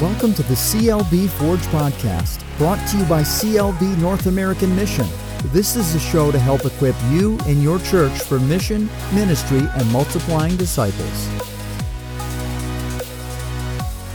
Welcome to the CLB Forge podcast, brought to you by CLB North American Mission. This is a show to help equip you and your church for mission, ministry, and multiplying disciples.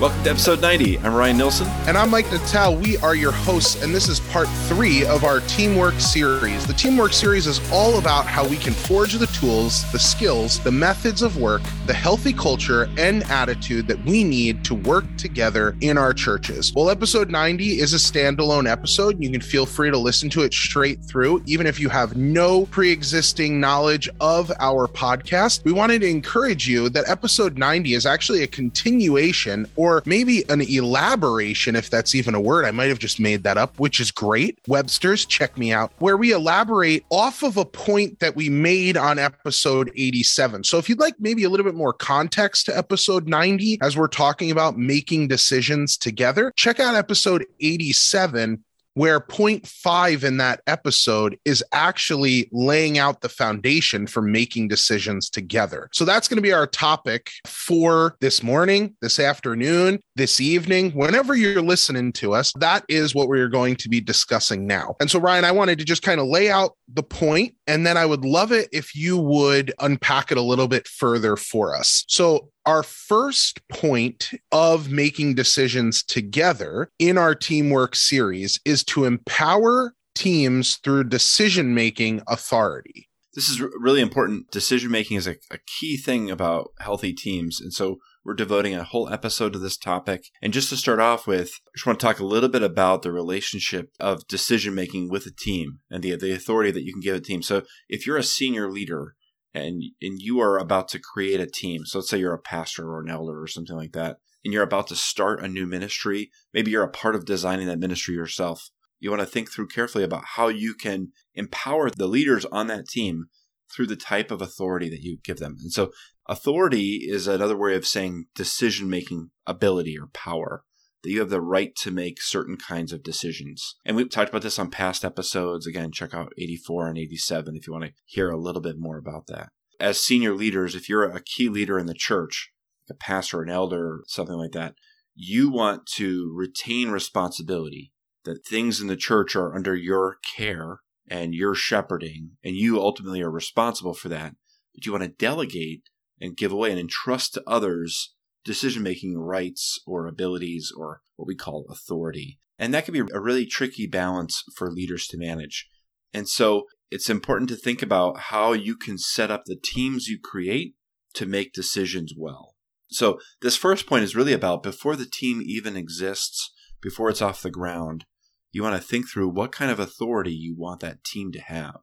Welcome to episode 90. I'm Ryan Nilsson. And I'm Mike Natal. We are your hosts, and this is part three of our Teamwork series. The Teamwork series is all about how we can forge the tools, the skills, the methods of work, the healthy culture, and attitude that we need to work together in our churches. Well, episode 90 is a standalone episode. You can feel free to listen to it straight through, even if you have no pre existing knowledge of our podcast. We wanted to encourage you that episode 90 is actually a continuation or or maybe an elaboration, if that's even a word. I might have just made that up, which is great. Webster's, check me out, where we elaborate off of a point that we made on episode 87. So if you'd like maybe a little bit more context to episode 90, as we're talking about making decisions together, check out episode 87 where point five in that episode is actually laying out the foundation for making decisions together. So that's going to be our topic for this morning, this afternoon, this evening, whenever you're listening to us. That is what we're going to be discussing now. And so, Ryan, I wanted to just kind of lay out the point, and then I would love it if you would unpack it a little bit further for us. So, our first point of making decisions together in our teamwork series is to empower teams through decision making authority. This is really important. Decision making is a, a, key thing about healthy teams. And so we're devoting a whole episode to this topic. And just to start off with, I just want to talk a little bit about the relationship of decision making with a team and the, the authority that you can give a team. So if you're a senior leader, and and you are about to create a team. So let's say you're a pastor or an elder or something like that, and you're about to start a new ministry. Maybe you're a part of designing that ministry yourself. You want to think through carefully about how you can empower the leaders on that team through the type of authority that you give them. And so authority is another way of saying decision making ability or power that you have the right to make certain kinds of decisions. And we've talked about this on past episodes. Again, check out 84 and 87 if you want to hear a little bit more about that. As senior leaders, if you're a key leader in the church, a pastor, an elder, something like that, you want to retain responsibility that things in the church are under your care and your shepherding, and you ultimately are responsible for that. But you want to delegate and give away and entrust to others decision making rights or abilities or what we call authority. And that can be a really tricky balance for leaders to manage. And so it's important to think about how you can set up the teams you create to make decisions well. So this first point is really about before the team even exists, before it's off the ground, you want to think through what kind of authority you want that team to have.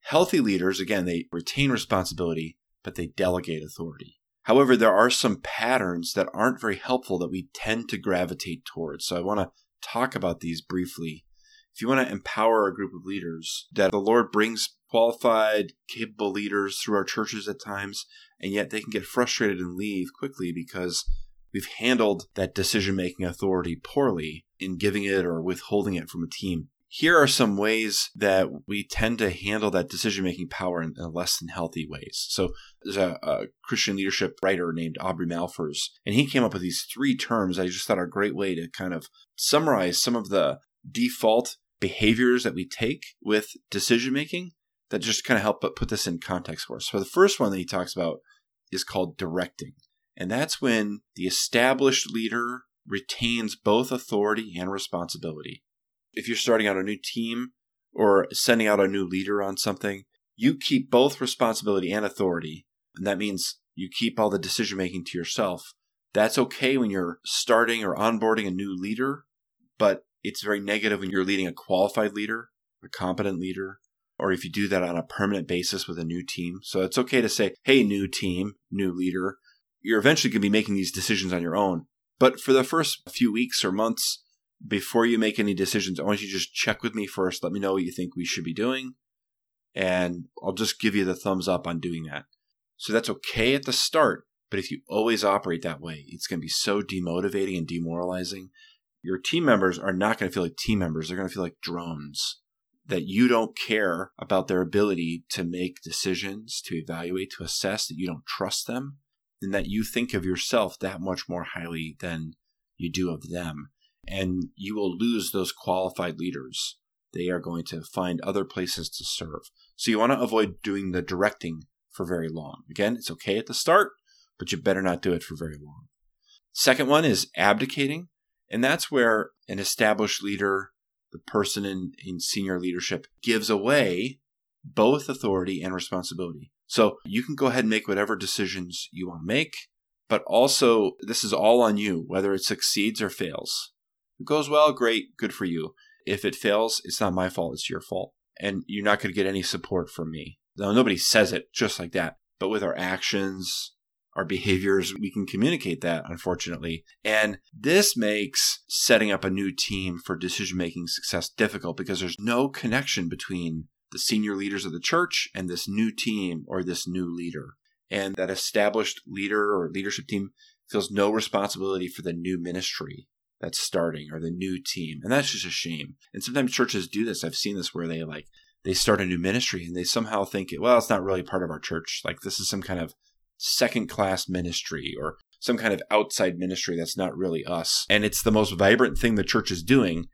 Healthy leaders, again, they retain responsibility, but they delegate authority. However, there are some patterns that aren't very helpful that we tend to gravitate towards. So I want to talk about these briefly. If you want to empower a group of leaders, that the Lord brings qualified, capable leaders through our churches at times, and yet they can get frustrated and leave quickly because we've handled that decision making authority poorly in giving it or withholding it from a team here are some ways that we tend to handle that decision making power in, less than healthy ways. So there's a, a, Christian leadership writer named Aubrey Malphurs, and he came up with these three terms I just thought are a great way to kind of summarize some of the default behaviors that we take with decision making that just kind of help put this in context for us. So the first one that he talks about is called directing. And that's when the established leader retains both authority and responsibility if you're starting out a new team or sending out a new leader on something, you keep both responsibility and authority. And that means you keep all the decision making to yourself. That's okay when you're starting or onboarding a new leader, but it's very negative when you're leading a qualified leader, a competent leader, or if you do that on a permanent basis with a new team. So it's okay to say, hey, new team, new leader. You're eventually going to be making these decisions on your own. But for the first few weeks or months, before you make any decisions, I want you to just check with me first. Let me know what you think we should be doing. And I'll just give you the thumbs up on doing that. So that's okay at the start. But if you always operate that way, it's going to be so demotivating and demoralizing. Your team members are not going to feel like team members. They're going to feel like drones that you don't care about their ability to make decisions, to evaluate, to assess, that you don't trust them, and that you think of yourself that much more highly than you do of them. And you will lose those qualified leaders. They are going to find other places to serve. So you want to avoid doing the directing for very long. Again, it's okay at the start, but you better not do it for very long. Second one is abdicating. And that's where an established leader, the person in, in senior leadership, gives away both authority and responsibility. So you can go ahead and make whatever decisions you want to make, but also this is all on you, whether it succeeds or fails. It goes well, great, good for you. If it fails, it's not my fault, it's your fault. And you're not going to get any support from me. Now, nobody says it just like that, but with our actions, our behaviors, we can communicate that, unfortunately. And this makes setting up a new team for decision making success difficult because there's no connection between the senior leaders of the church and this new team or this new leader. And that established leader or leadership team feels no responsibility for the new ministry that's starting or the new team. And that's just a shame. And sometimes churches do this. I've seen this where they like, they start a new ministry and they somehow think, well, it's not really part of our church. Like this is some kind of second class ministry or some kind of outside ministry that's not really us. And it's the most vibrant thing the church is doing.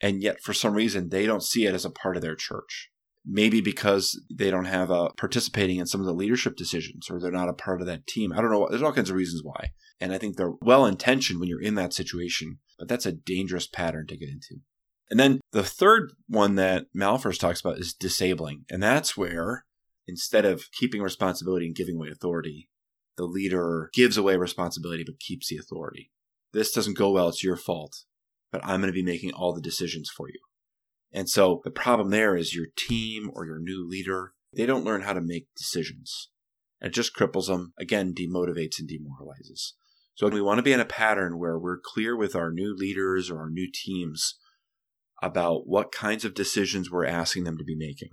And yet, for some reason, they don't see it as a part of their church. Maybe because they don't have a participating in some of the leadership decisions or they're not a part of that team. I don't know. There's all kinds of reasons why. And I think they're well intentioned when you're in that situation, but that's a dangerous pattern to get into. And then the third one that Malphurs talks about is disabling. And that's where instead of keeping responsibility and giving away authority, the leader gives away responsibility but keeps the authority. This doesn't go well, it's your fault, but I'm going to be making all the decisions for you. And so the problem there is your team or your new leader, they don't learn how to make decisions. It just cripples them, again, demotivates and demoralizes. So we want to be in a pattern where we're clear with our new leaders or our new teams about what kinds of decisions we're asking them to be making.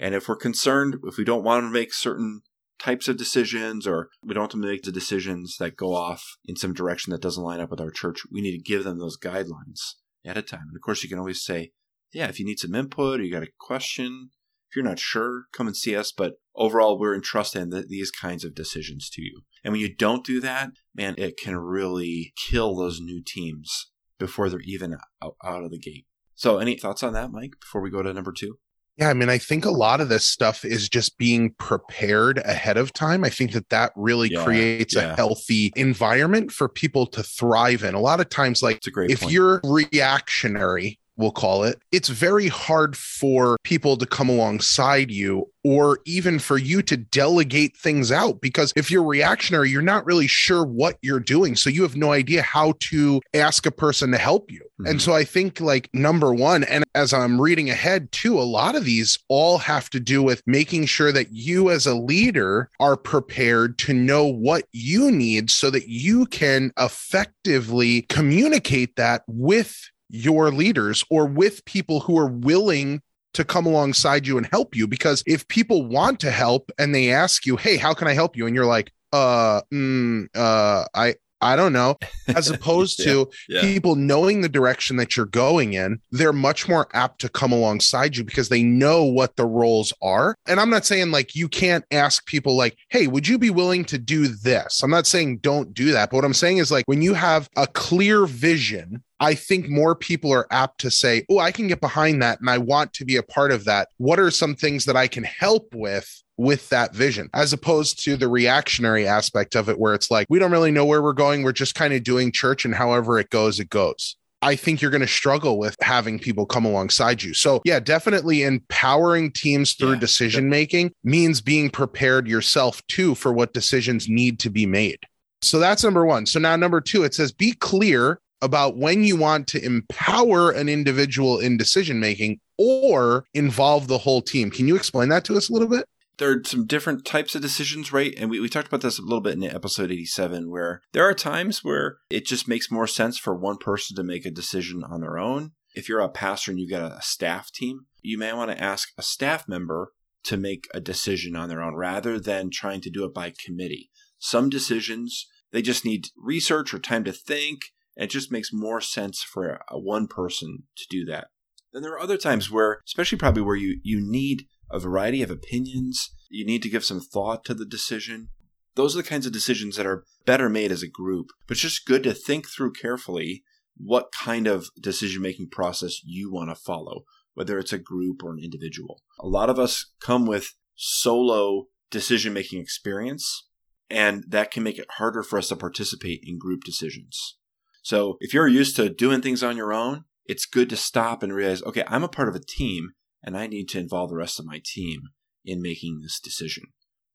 And if we're concerned, if we don't want to make certain types of decisions or we don't want to make the decisions that go off in some direction that doesn't line up with our church, we need to give them those guidelines at a time. And of course, you can always say, yeah, if you need some input or you got a question, if you're not sure, come and see us. But overall, we're entrusting the, these kinds of decisions to you. And when you don't do that, man, it can really kill those new teams before they're even out, out of the gate. So, any thoughts on that, Mike, before we go to number two? Yeah, I mean, I think a lot of this stuff is just being prepared ahead of time. I think that that really yeah, creates yeah. a healthy environment for people to thrive in. A lot of times, like if point. you're reactionary we'll call it, it's very hard for people to come alongside you or even for you to delegate things out because if you're reactionary, you're not really sure what you're doing. So you have no idea how to ask a person to help you. Mm-hmm. And so I think, like, number one, and as I'm reading ahead too, a lot of these all have to do with making sure that you as a leader are prepared to know what you need so that you can effectively communicate that with your leaders or with people who are willing to come alongside you and help you because if people want to help and they ask you hey how can i help you and you're like uh mm, uh i I don't know, as opposed yeah, to yeah. people knowing the direction that you're going in, they're much more apt to come alongside you because they know what the roles are. And I'm not saying like you can't ask people like, "Hey, would you be willing to do this?" I'm not saying don't do that, but what I'm saying is like when you have a clear vision I think more people are apt to say, Oh, I can get behind that and I want to be a part of that. What are some things that I can help with? With that vision, as opposed to the reactionary aspect of it, where it's like, we don't really know where we're going. We're just kind of doing church, and however it goes, it goes. I think you're going to struggle with having people come alongside you. So, yeah, definitely empowering teams through yeah, decision making means being prepared yourself too for what decisions need to be made. So that's number one. So now number two, it says be clear about when you want to empower an individual in decision making or involve the whole team. Can you explain that to us a little bit? There are some different types of decisions, right? And we, we talked about this a little bit in episode 87, where there are times where it just makes more sense for one person to make a decision on their own. If you're a pastor and you've got a staff team, you may want to ask a staff member to make a decision on their own rather than trying to do it by committee. Some decisions, they just need research or time to think and it just makes more sense for a, one person to do that. Then there are other times where, especially probably where you, you need a variety of opinions, you need to give some thought to the decision. Those are the kinds of decisions that are better made as a group. But it's just good to think through carefully what kind of decision making process you want to follow, whether it's a group or an individual. A lot of us come with solo decision making experience, and that can make it harder for us to participate in group decisions. So if you're used to doing things on your own, it's good to stop and realize, okay, I'm a part of a team and I need to involve the rest of my team in making this decision.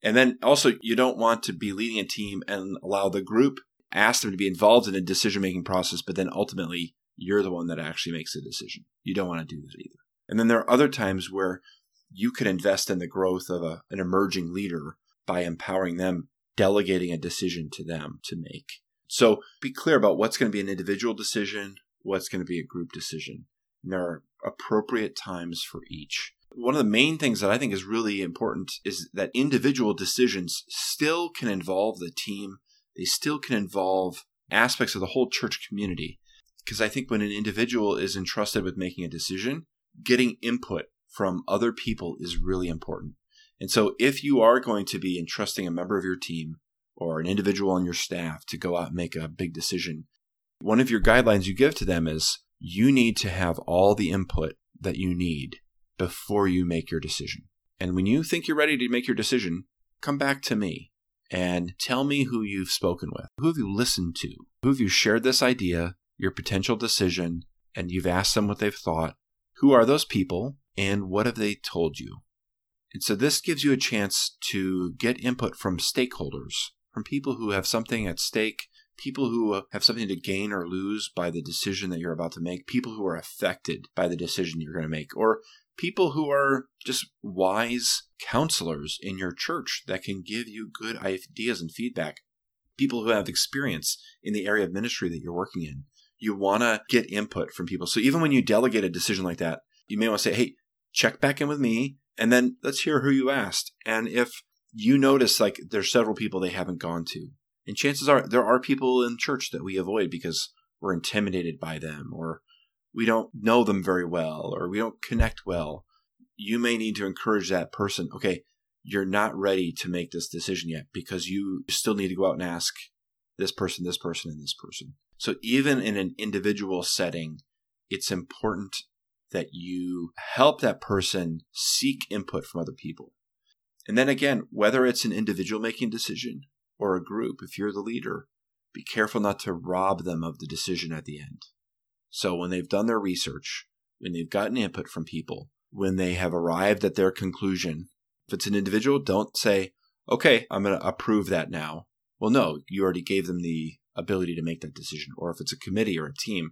And then also, you don't want to be leading a team and allow the group ask them to be involved in a decision making process, but then ultimately you're the one that actually makes the decision. You don't want to do that either. And then there are other times where you can invest in the growth of a, an emerging leader by empowering them, delegating a decision to them to make. So be clear about what's going to be an individual decision, what's going to be a group decision. And there are appropriate times for each. One of the main things that I think is really important is that individual decisions still can involve the team. They still can involve aspects of the whole church community. Because I think when an individual is entrusted with making a decision, getting input from other people is really important. And so if you are going to be entrusting a member of your team or an individual on your staff to go out and make a big decision, one of your guidelines you give to them is you need to have all the input that you need before you make your decision. And when you think you're ready to make your decision, come back to me and tell me who you've spoken with. Who have you listened to? Who have you shared this idea, your potential decision, and you've asked them what they've thought? Who are those people and what have they told you? And so this gives you a chance to get input from stakeholders, from people who have something at stake, people who have something to gain or lose by the decision that you're about to make, people who are affected by the decision you're going to make, or people who are just wise counselors in your church that can give you good ideas and feedback, people who have experience in the area of ministry that you're working in. You want to get input from people. So even when you delegate a decision like that, you may want to say, hey, check back in with me and then let's hear who you asked. And if you notice like there's several people they haven't gone to, and chances are there are people in church that we avoid because we're intimidated by them or we don't know them very well or we don't connect well, you may need to encourage that person, okay, you're not ready to make this decision yet because you still need to go out and ask this person, this person, and this person. So even in an individual setting, it's important that you help that person seek input from other people. And then again, whether it's an individual making decision or a group, if you're the leader, be careful not to rob them of the decision at the end. So when they've done their research, when they've gotten input from people, when they have arrived at their conclusion, if it's an individual, don't say, okay, I'm going to approve that now. Well, no, you already gave them the ability to make that decision. Or if it's a committee or a team,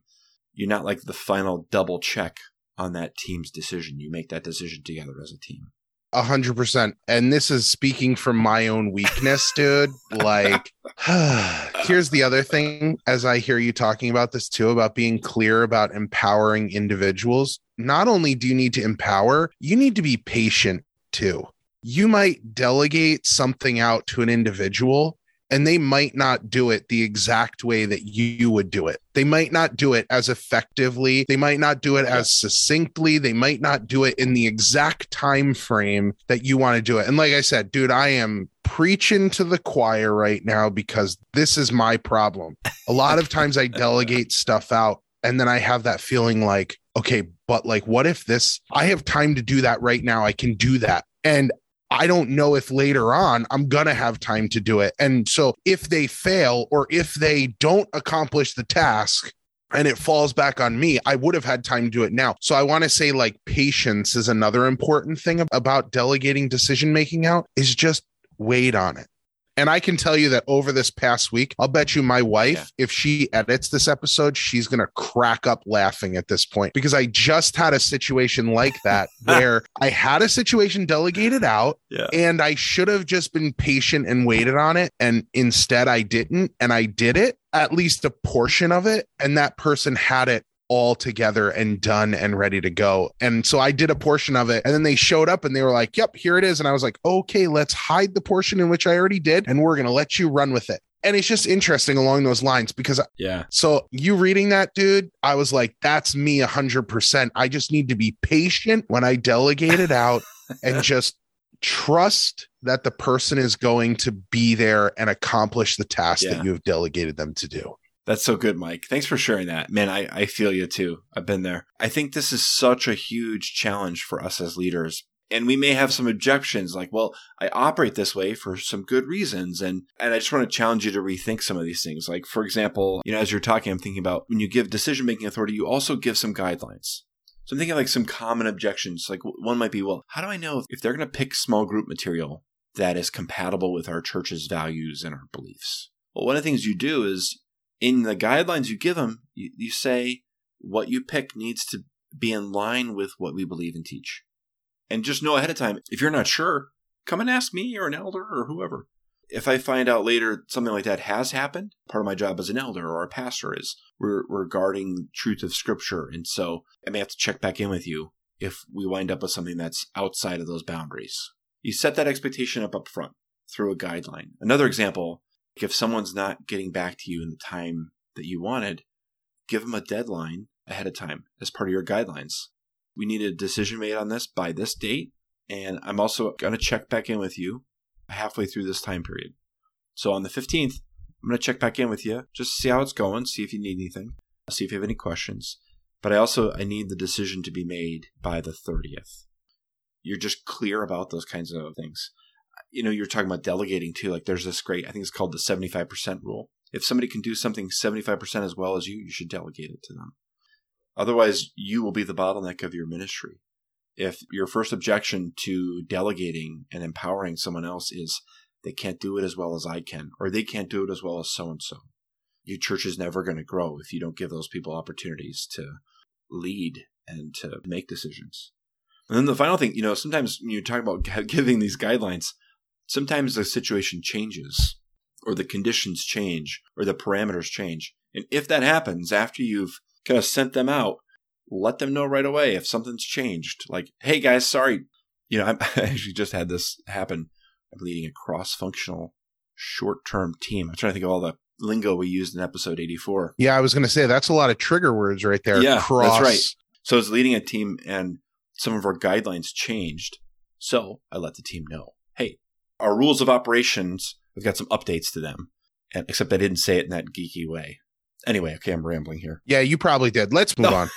you're not like the final double check on that team's decision. You make that decision together as a team. A hundred percent. And this is speaking from my own weakness, dude. Like, here's the other thing as I hear you talking about this too, about being clear about empowering individuals. Not only do you need to empower, you need to be patient too. You might delegate something out to an individual and they might not do it the exact way that you would do it. They might not do it as effectively. They might not do it as succinctly. They might not do it in the exact time frame that you want to do it. And like I said, dude, I am preaching to the choir right now because this is my problem. A lot of times I delegate stuff out and then I have that feeling like, okay, but like what if this I have time to do that right now. I can do that. And I don't know if later on I'm going to have time to do it. And so if they fail or if they don't accomplish the task, and it falls back on me, I would have had time to do it now. So I want to say like patience is another important thing about delegating decision making out is just wait on it. And I can tell you that over this past week, I'll bet you my wife, yeah. if she edits this episode, she's going to crack up laughing at this point because I just had a situation like that where I had a situation delegated out yeah. and I should have just been patient and waited on it. And instead, I didn't. And I did it, at least a portion of it. And that person had it all together and done and ready to go. And so I did a portion of it and then they showed up and they were like, "Yep, here it is." And I was like, "Okay, let's hide the portion in which I already did and we're going to let you run with it." And it's just interesting along those lines because yeah. So you reading that, dude, I was like, "That's me 100%. I just need to be patient when I delegate it out and just trust that the person is going to be there and accomplish the task Yeah. that you have delegated them to do. That's so good, Mike. Thanks for sharing that. Man, I, I feel you too. I've been there. I think this is such a huge challenge for us as leaders. And we may have some objections like, well, I operate this way for some good reasons. And, and I just want to challenge you to rethink some of these things. Like, for example, you know, as you're talking, I'm thinking about when you give decision making authority, you also give some guidelines. So I'm thinking like some common objections. Like one might be, well, how do I know if they're going to pick small group material that is compatible with our church's values and our beliefs? Well, one of the things you do is in the guidelines you give them, you, you say what you pick needs to be in line with what we believe and teach. And just know ahead of time, if you're not sure, come and ask me or an elder or whoever. If I find out later something like that has happened, part of my job as an elder or a pastor is we're, we're guarding truth of scripture. And so I may have to check back in with you if we wind up with something that's outside of those boundaries. You set that expectation up up front through a guideline. Another example, if someone's not getting back to you in the time that you wanted, give them a deadline ahead of time as part of your guidelines. We need a decision made on this by this date. And I'm also going to check back in with you halfway through this time period. So on the 15th, I'm going to check back in with you just see how it's going, see if you need anything, see if you have any questions. But I also I need the decision to be made by the 30th. You're just clear about those kinds of things. You know, you're talking about delegating too. Like there's this great, I think it's called the 75% rule. If somebody can do something 75% as well as you, you should delegate it to them. Otherwise, you will be the bottleneck of your ministry. If your first objection to delegating and empowering someone else is they can't do it as well as I can, or they can't do it as well as so and so, your church is never going to grow if you don't give those people opportunities to lead and to make decisions. And then the final thing, you know, sometimes when you talk about giving these guidelines, sometimes the situation changes or the conditions change or the parameters change. And if that happens after you've kind of sent them out, let them know right away if something's changed. Like, hey guys, sorry. You know, I actually just had this happen. I'm leading a cross functional short term team. I'm trying to think of all the lingo we used in episode 84. Yeah, I was going to say that's a lot of trigger words right there. Yeah, that's right. So I was leading a team and some of our guidelines changed. So I let the team know, our rules of operations, we've got some updates to them. And except I didn't say it in that geeky way. Anyway, okay, I'm rambling here. Yeah, you probably did. Let's move No. on.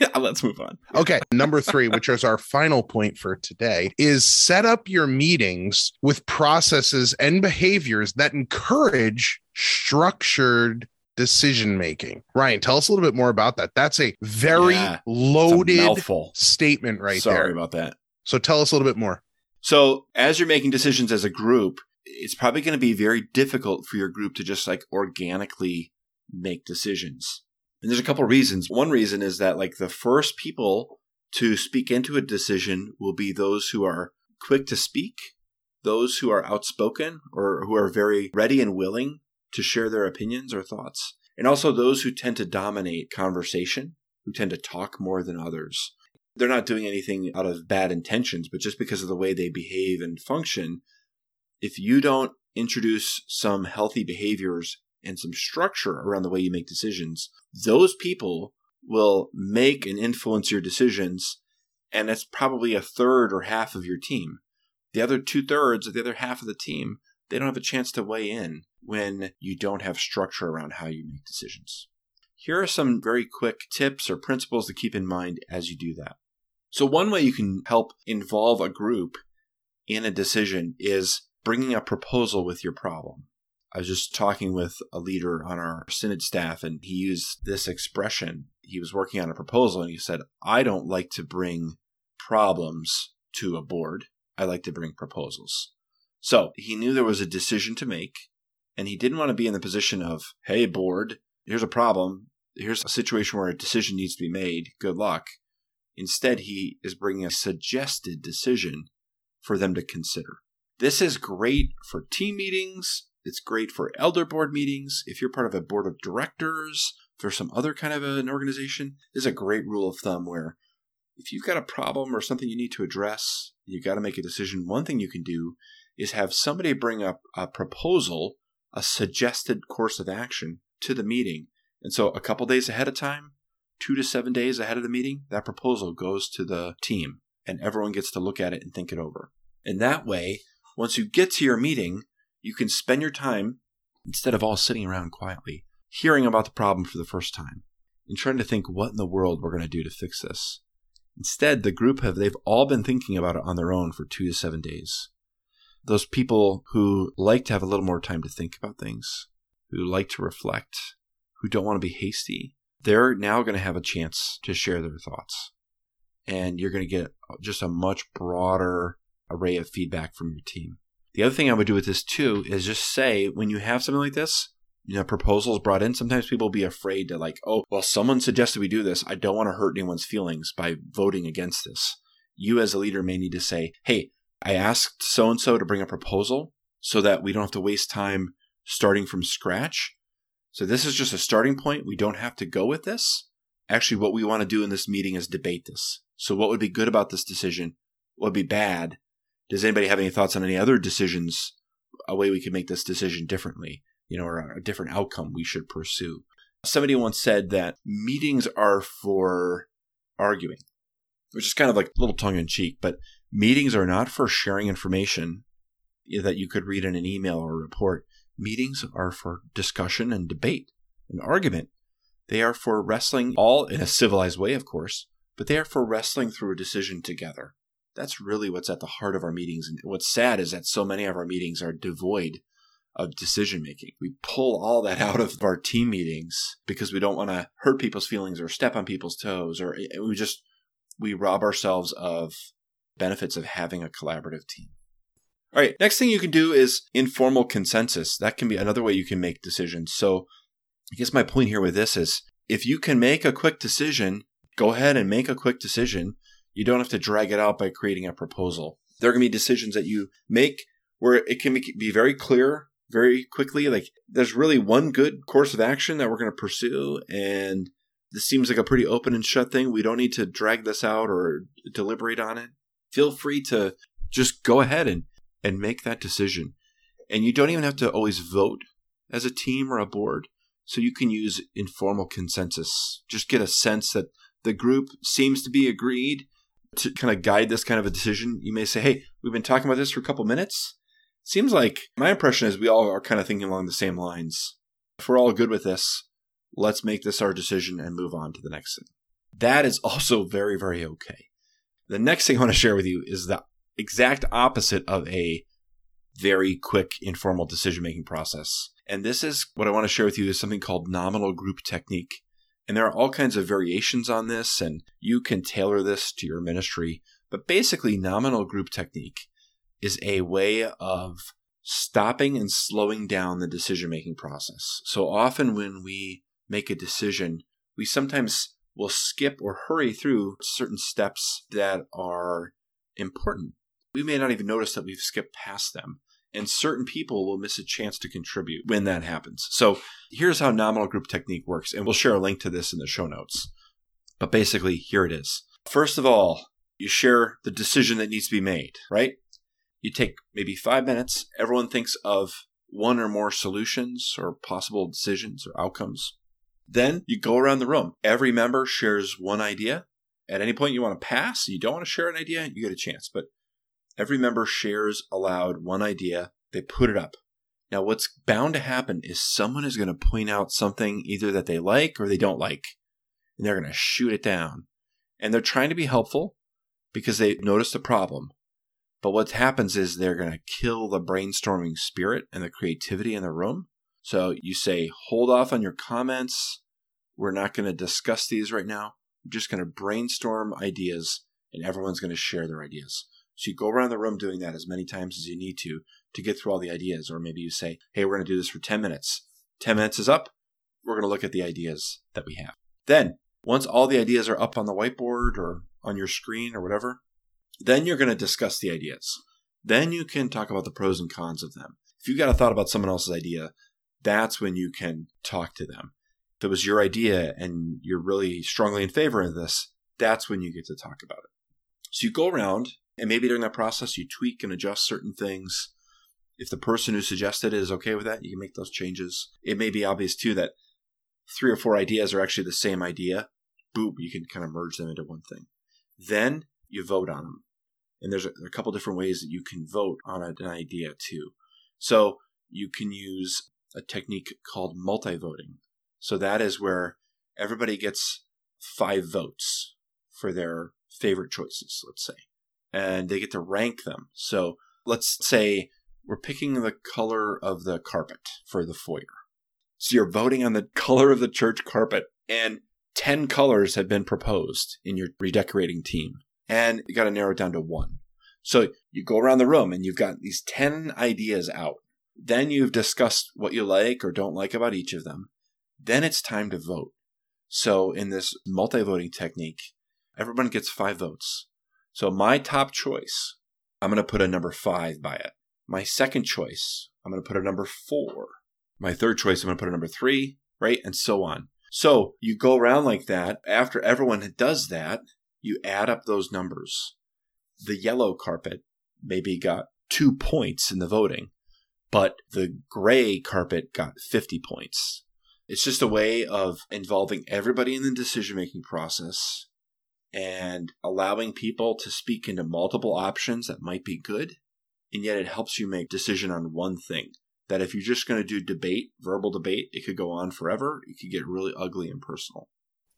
Yeah, let's move on. Okay. Number three, which is our final point for today, is set up your meetings with processes and behaviors that encourage structured decision making. Ryan, tell us a little bit more about that. That's a very Yeah, a loaded mouthful. statement right Sorry there. about that. So tell us a little bit more. So as you're making decisions as a group, it's probably going to be very difficult for your group to just like organically make decisions. And there's a couple reasons. One reason is that like the first people to speak into a decision will be those who are quick to speak, those who are outspoken or who are very ready and willing to share their opinions or thoughts, and also those who tend to dominate conversation, who tend to talk more than others they're not doing anything out of bad intentions, but just because of the way they behave and function, if you don't introduce some healthy behaviors and some structure around the way you make decisions, those people will make and influence your decisions. And that's probably a third or half of your team. The other two thirds or the other half of the team, they don't have a chance to weigh in when you don't have structure around how you make decisions. Here are some very quick tips or principles to keep in mind as you do that. So, one way you can help involve a group in a decision is bringing a proposal with your problem. I was just talking with a leader on our synod staff, and he used this expression. He was working on a proposal, and he said, I don't like to bring problems to a board, I like to bring proposals. So, he knew there was a decision to make, and he didn't want to be in the position of, hey, board, here's a problem. Here's a situation where a decision needs to be made. Good luck. Instead, he is bringing a suggested decision for them to consider. This is great for team meetings. It's great for elder board meetings. If you're part of a board of directors, if there's some other kind of an organization, this is a great rule of thumb where if you've got a problem or something you need to address, you've got to make a decision. One thing you can do is have somebody bring up a proposal, a suggested course of action to the meeting. And so a couple days ahead of time, two to seven days ahead of the meeting, that proposal goes to the team and everyone gets to look at it and think it over. And that way, once you get to your meeting, you can spend your time, instead of all sitting around quietly, hearing about the problem for the first time and trying to think what in the world we're going to do to fix this. Instead, the group have they've all been thinking about it on their own for 2 to 7 days. Those people who like to have a little more time to think about things, who like to reflect, who don't want to be hasty, they're now going to have a chance to share their thoughts. And you're going to get just a much broader array of feedback from your team. The other thing I would do with this too is just say when you have something like this, you know, proposals brought in, sometimes people will be afraid to like, oh, well, someone suggested we do this. I don't want to hurt anyone's feelings by voting against this. You as a leader may need to say, hey, I asked so and so to bring a proposal so that we don't have to waste time starting from scratch. So this is just a starting point. We don't have to go with this. Actually, what we want to do in this meeting is debate this. So what would be good about this decision? What would be bad? Does anybody have any thoughts on any other decisions, a way we could make this decision differently, you know, or a different outcome we should pursue? Somebody once said that meetings are for arguing, which is kind of like a little tongue in cheek, but meetings are not for sharing information that you could read in an email or report. Meetings are for discussion and debate and argument. They are for wrestling, all in a civilized way, of course, but they are for wrestling through a decision together. That's really what's at the heart of our meetings. And what's sad is that so many of our meetings are devoid of decision making. We pull all that out of our team meetings because we don't want to hurt people's feelings or step on people's toes, or eh, we just we rob ourselves of benefits of having a collaborative team. All right, next thing you can do is informal consensus. That can be another way you can make decisions. So, I guess my point here with this is if you can make a quick decision, go ahead and make a quick decision you don't have to drag it out by creating a proposal. There are going to be decisions that you make where it can be very clear very quickly. Like there's really one good course of action that we're going to pursue. And this seems like a pretty open and shut thing. We don't need to drag this out or deliberate on it. Feel free to just go ahead and, and make that decision. And you don't even have to always vote as a team or a board. So you can use informal consensus. Just get a sense that the group seems to be agreed to kind of guide this kind of a decision, you may say, hey, we've been talking about this for a couple minutes. Seems like my impression is we all are kind of thinking along the same lines. If we're all good with this, let's make this our decision and move on to the next thing. That is also very, very okay. The next thing I want to share with you is the exact opposite of a very quick informal decision making process. And this is what I want to share with you is something called nominal group technique. And there are all kinds of variations on this, and you can tailor this to your ministry. But basically, nominal group technique is a way of stopping and slowing down the decision making process. So often, when we make a decision, we sometimes will skip or hurry through certain steps that are important. We may not even notice that we've skipped past them and certain people will miss a chance to contribute when that happens. So here's how nominal group technique works, and we'll share a link to this in the show notes. But basically, here it is. First of all, you share the decision that needs to be made, right? You take maybe five minutes. Everyone thinks of one or more solutions or possible decisions or outcomes. Then you go around the room. Every member shares one idea. At any point you want to pass, you don't want to share an idea, you get a chance. But Every member shares aloud one idea, they put it up. Now, what's bound to happen is someone is going to point out something either that they like or they don't like, and they're going to shoot it down. And they're trying to be helpful because they noticed the problem. But what happens is they're going to kill the brainstorming spirit and the creativity in the room. So you say, hold off on your comments. We're not going to discuss these right now. We're just going to brainstorm ideas, and everyone's going to share their ideas. So you go around the room doing that as many times as you need to to get through all the ideas. Or maybe you say, hey, we're going to do this for 10 minutes. 10 minutes is up. We're going to look at the ideas that we have. Then, once all the ideas are up on the whiteboard or on your screen or whatever, then you're going to discuss the ideas. Then you can talk about the pros and cons of them. If you've got a thought about someone else's idea, that's when you can talk to them. If it was your idea and you're really strongly in favor of this, that's when you get to talk about it. So you go around and maybe during that process, you tweak and adjust certain things. If the person who suggested it is okay with that, you can make those changes. It may be obvious too that three or four ideas are actually the same idea. Boom, you can kind of merge them into one thing. Then you vote on them. And there's a, a couple different ways that you can vote on an idea too. So you can use a technique called multi voting. So that is where everybody gets five votes for their favorite choices, let's say, and they get to rank them. So let's say we're picking the color of the carpet for the foyer. So you're voting on the color of the church carpet, and 10 colors have been proposed in your redecorating team, and you got to narrow it down to one. So you go around the room and you've got these 10 ideas out. Then you've discussed what you like or don't like about each of them. Then it's time to vote. So in this multi voting technique, everyone gets five votes. So my top choice, I'm going to put a number five by it. My second choice, I'm going to put a number four. My third choice, I'm going to put a number three, right? And so on. So you go around like that. After everyone does that, you add up those numbers. The yellow carpet maybe got two points in the voting, but the gray carpet got 50 points. It's just a way of involving everybody in the decision making process and allowing people to speak into multiple options that might be good. And yet it helps you make decision on one thing that if you're just going to do debate, verbal debate, it could go on forever. It could get really ugly and personal.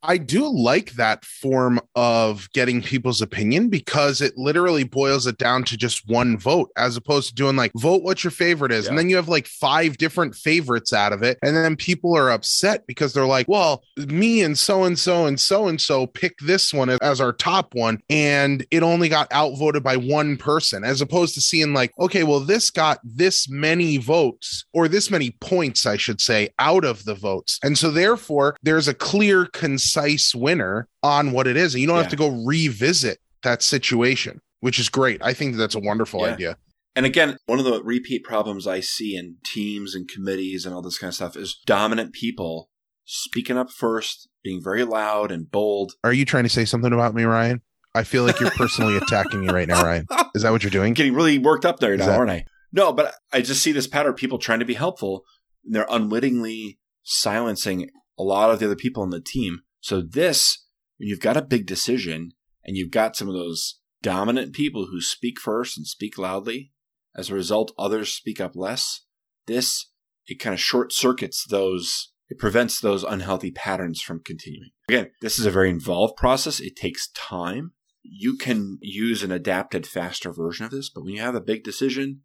I do like that form of getting people's opinion because it literally boils it down to just one vote as opposed to doing like vote what your favorite is. Yeah. And then you have like five different favorites out of it. And then people are upset because they're like, well, me and so and so and so and so picked this one as our top one. And it only got outvoted by one person as opposed to seeing like, okay, well, this got this many votes or this many points, I should say, out of the votes. And so therefore, there's a clear consensus concise winner on what it is. And you don't yeah. have to go revisit that situation, which is great. I think that's a wonderful yeah. idea. And again, one of the repeat problems I see in teams and committees and all this kind of stuff is dominant people speaking up first, being very loud and bold. Are you trying to say something about me, Ryan? I feel like you're personally attacking me right now, Ryan. Is that what you're doing? Getting really worked up there now, that- aren't I? No, but I just see this pattern of people trying to be helpful. And they're unwittingly silencing a lot of the other people in the team so this, when you've got a big decision and you've got some of those dominant people who speak first and speak loudly, as a result, others speak up less. This, it kind of short circuits those, it prevents those unhealthy patterns from continuing. Again, this is a very involved process. It takes time. You can use an adapted, faster version of this, but when you have a big decision,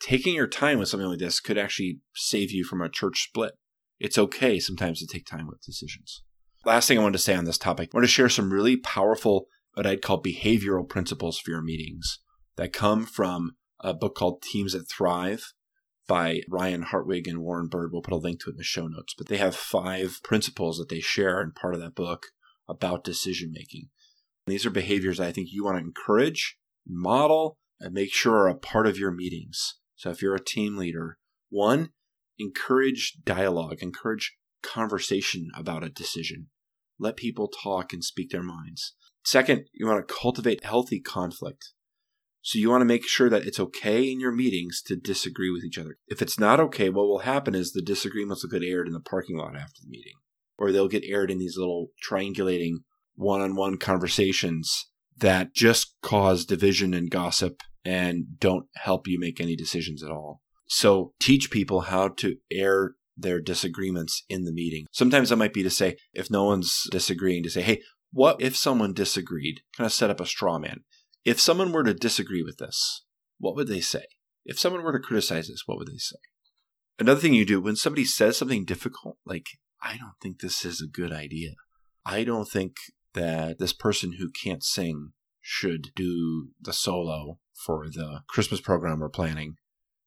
taking your time with something like this could actually save you from a church split. It's okay sometimes to take time with decisions. Last thing I wanted to say on this topic, I want to share some really powerful, what I'd call behavioral principles for your meetings that come from a book called Teams That Thrive by Ryan Hartwig and Warren Bird. We'll put a link to it in the show notes. But they have five principles that they share in part of that book about decision making. These are behaviors I think you want to encourage, model, and make sure are a part of your meetings. So if you're a team leader, one, encourage dialogue, encourage conversation about a decision. Let people talk and speak their minds. Second, you want to cultivate healthy conflict. So you want to make sure that it's okay in your meetings to disagree with each other. If it's not okay, what will happen is the disagreements will get aired in the parking lot after the meeting, or they'll get aired in these little triangulating one on one conversations that just cause division and gossip and don't help you make any decisions at all. So teach people how to air their disagreements in the meeting. Sometimes that might be to say, if no one's disagreeing, to say, hey, what if someone disagreed? Kind of set up a straw man. If someone were to disagree with this, what would they say? If someone were to criticize this, what would they say? Another thing you do when somebody says something difficult, like, I don't think this is a good idea. I don't think that this person who can't sing should do the solo for the Christmas program we're planning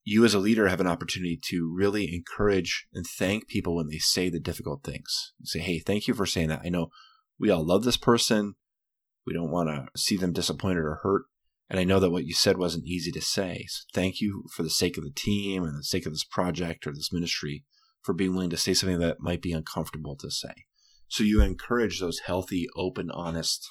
you as a leader have an opportunity to really encourage and thank people when they say the difficult things. say, hey, thank you for saying that. I know we all love this person. We don't want to see them disappointed or hurt. And I know that what you said wasn't easy to say. So thank you for the sake of the team and the sake of this project or this ministry for being willing to say something that might be uncomfortable to say. So you encourage those healthy, open, honest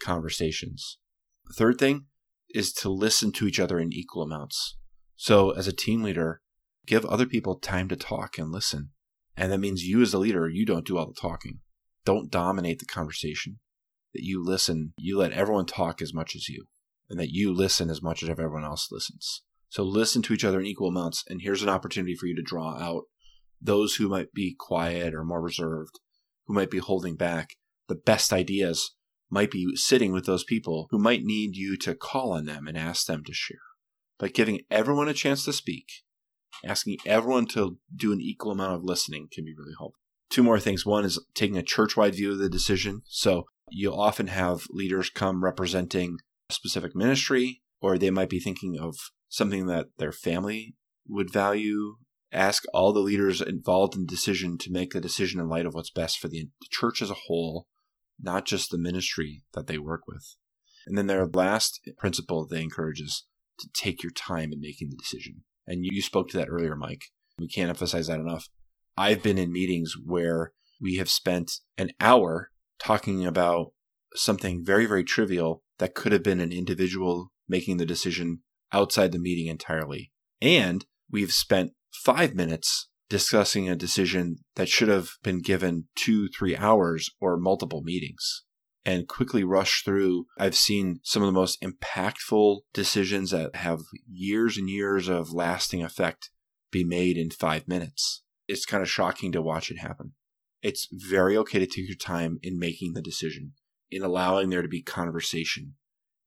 conversations. The third thing is to listen to each other in equal amounts. So, as a team leader, give other people time to talk and listen. And that means you, as a leader, you don't do all the talking. Don't dominate the conversation. That you listen, you let everyone talk as much as you. and that you listen as much as everyone else listens. So listen to each other in equal amounts. And here's an opportunity for you to draw out those who might be quiet or more reserved, who might be holding back. The best ideas might be sitting with those people who might need you to call on them and ask them to share. By giving everyone a chance to speak, asking everyone to do an equal amount of listening can be really helpful. Two more things. One is taking a church wide view of the decision. So you'll often have leaders come representing a specific ministry, or they might be thinking of something that their family would value. Ask all the leaders involved in the decision to make the decision in light of what's best for the church as a whole, not just the ministry that they work with. And then their last principle they encourage is to take your time in making the decision. And you spoke to that earlier, Mike. We can't emphasize that enough. I've been in meetings where we have spent an hour talking about something very, very trivial that could have been an individual making the decision outside the meeting entirely. And we've spent five minutes discussing a decision that should have been given two, three hours or multiple meetings and quickly rush through. I've seen some of the most impactful decisions that have years and years of lasting effect be made in five minutes. It's kind of shocking to watch it happen. It's very okay to take your time in making the decision, in allowing there to be conversation,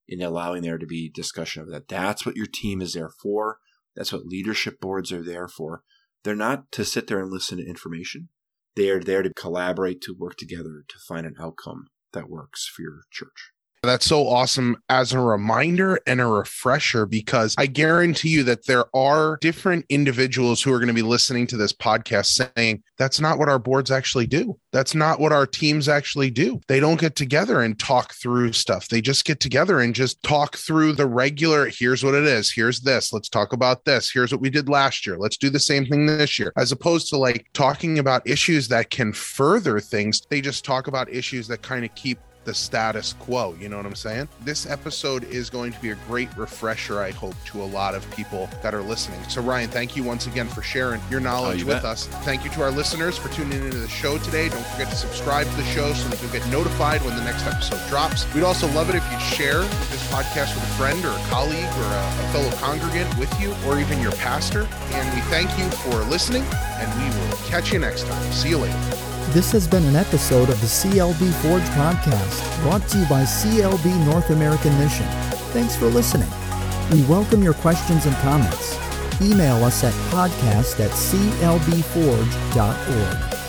in allowing there to be discussion of that. That's what your team is there for. That's what leadership boards are there for. They're not to sit there and listen to information. They are there to collaborate, to work together, to find an outcome that works for your church. That's so awesome as a reminder and a refresher because I guarantee you that there are different individuals who are going to be listening to this podcast saying, that's not what our boards actually do. That's not what our teams actually do. They don't get together and talk through stuff. They just get together and just talk through the regular here's what it is. Here's this. Let's talk about this. Here's what we did last year. Let's do the same thing this year. As opposed to like talking about issues that can further things, they just talk about issues that kind of keep the status quo. You know what I'm saying? This episode is going to be a great refresher, I hope, to a lot of people that are listening. So, Ryan, thank you once again for sharing your oh, knowledge oh, you with bet. us. Thank you to our listeners for tuning into the show today. Don't forget to subscribe to the show so that you'll get notified when the next episode drops. We'd also love it if you'd share this podcast with a friend or a colleague or a, a fellow congregant with you or even your pastor. And we thank you for listening, and we will catch you next time. See you later. This has been an episode of the CLB Forge podcast brought to you by CLB North American Mission. Thanks for listening. We welcome your questions and comments. Email us at podcast at clbforge.org.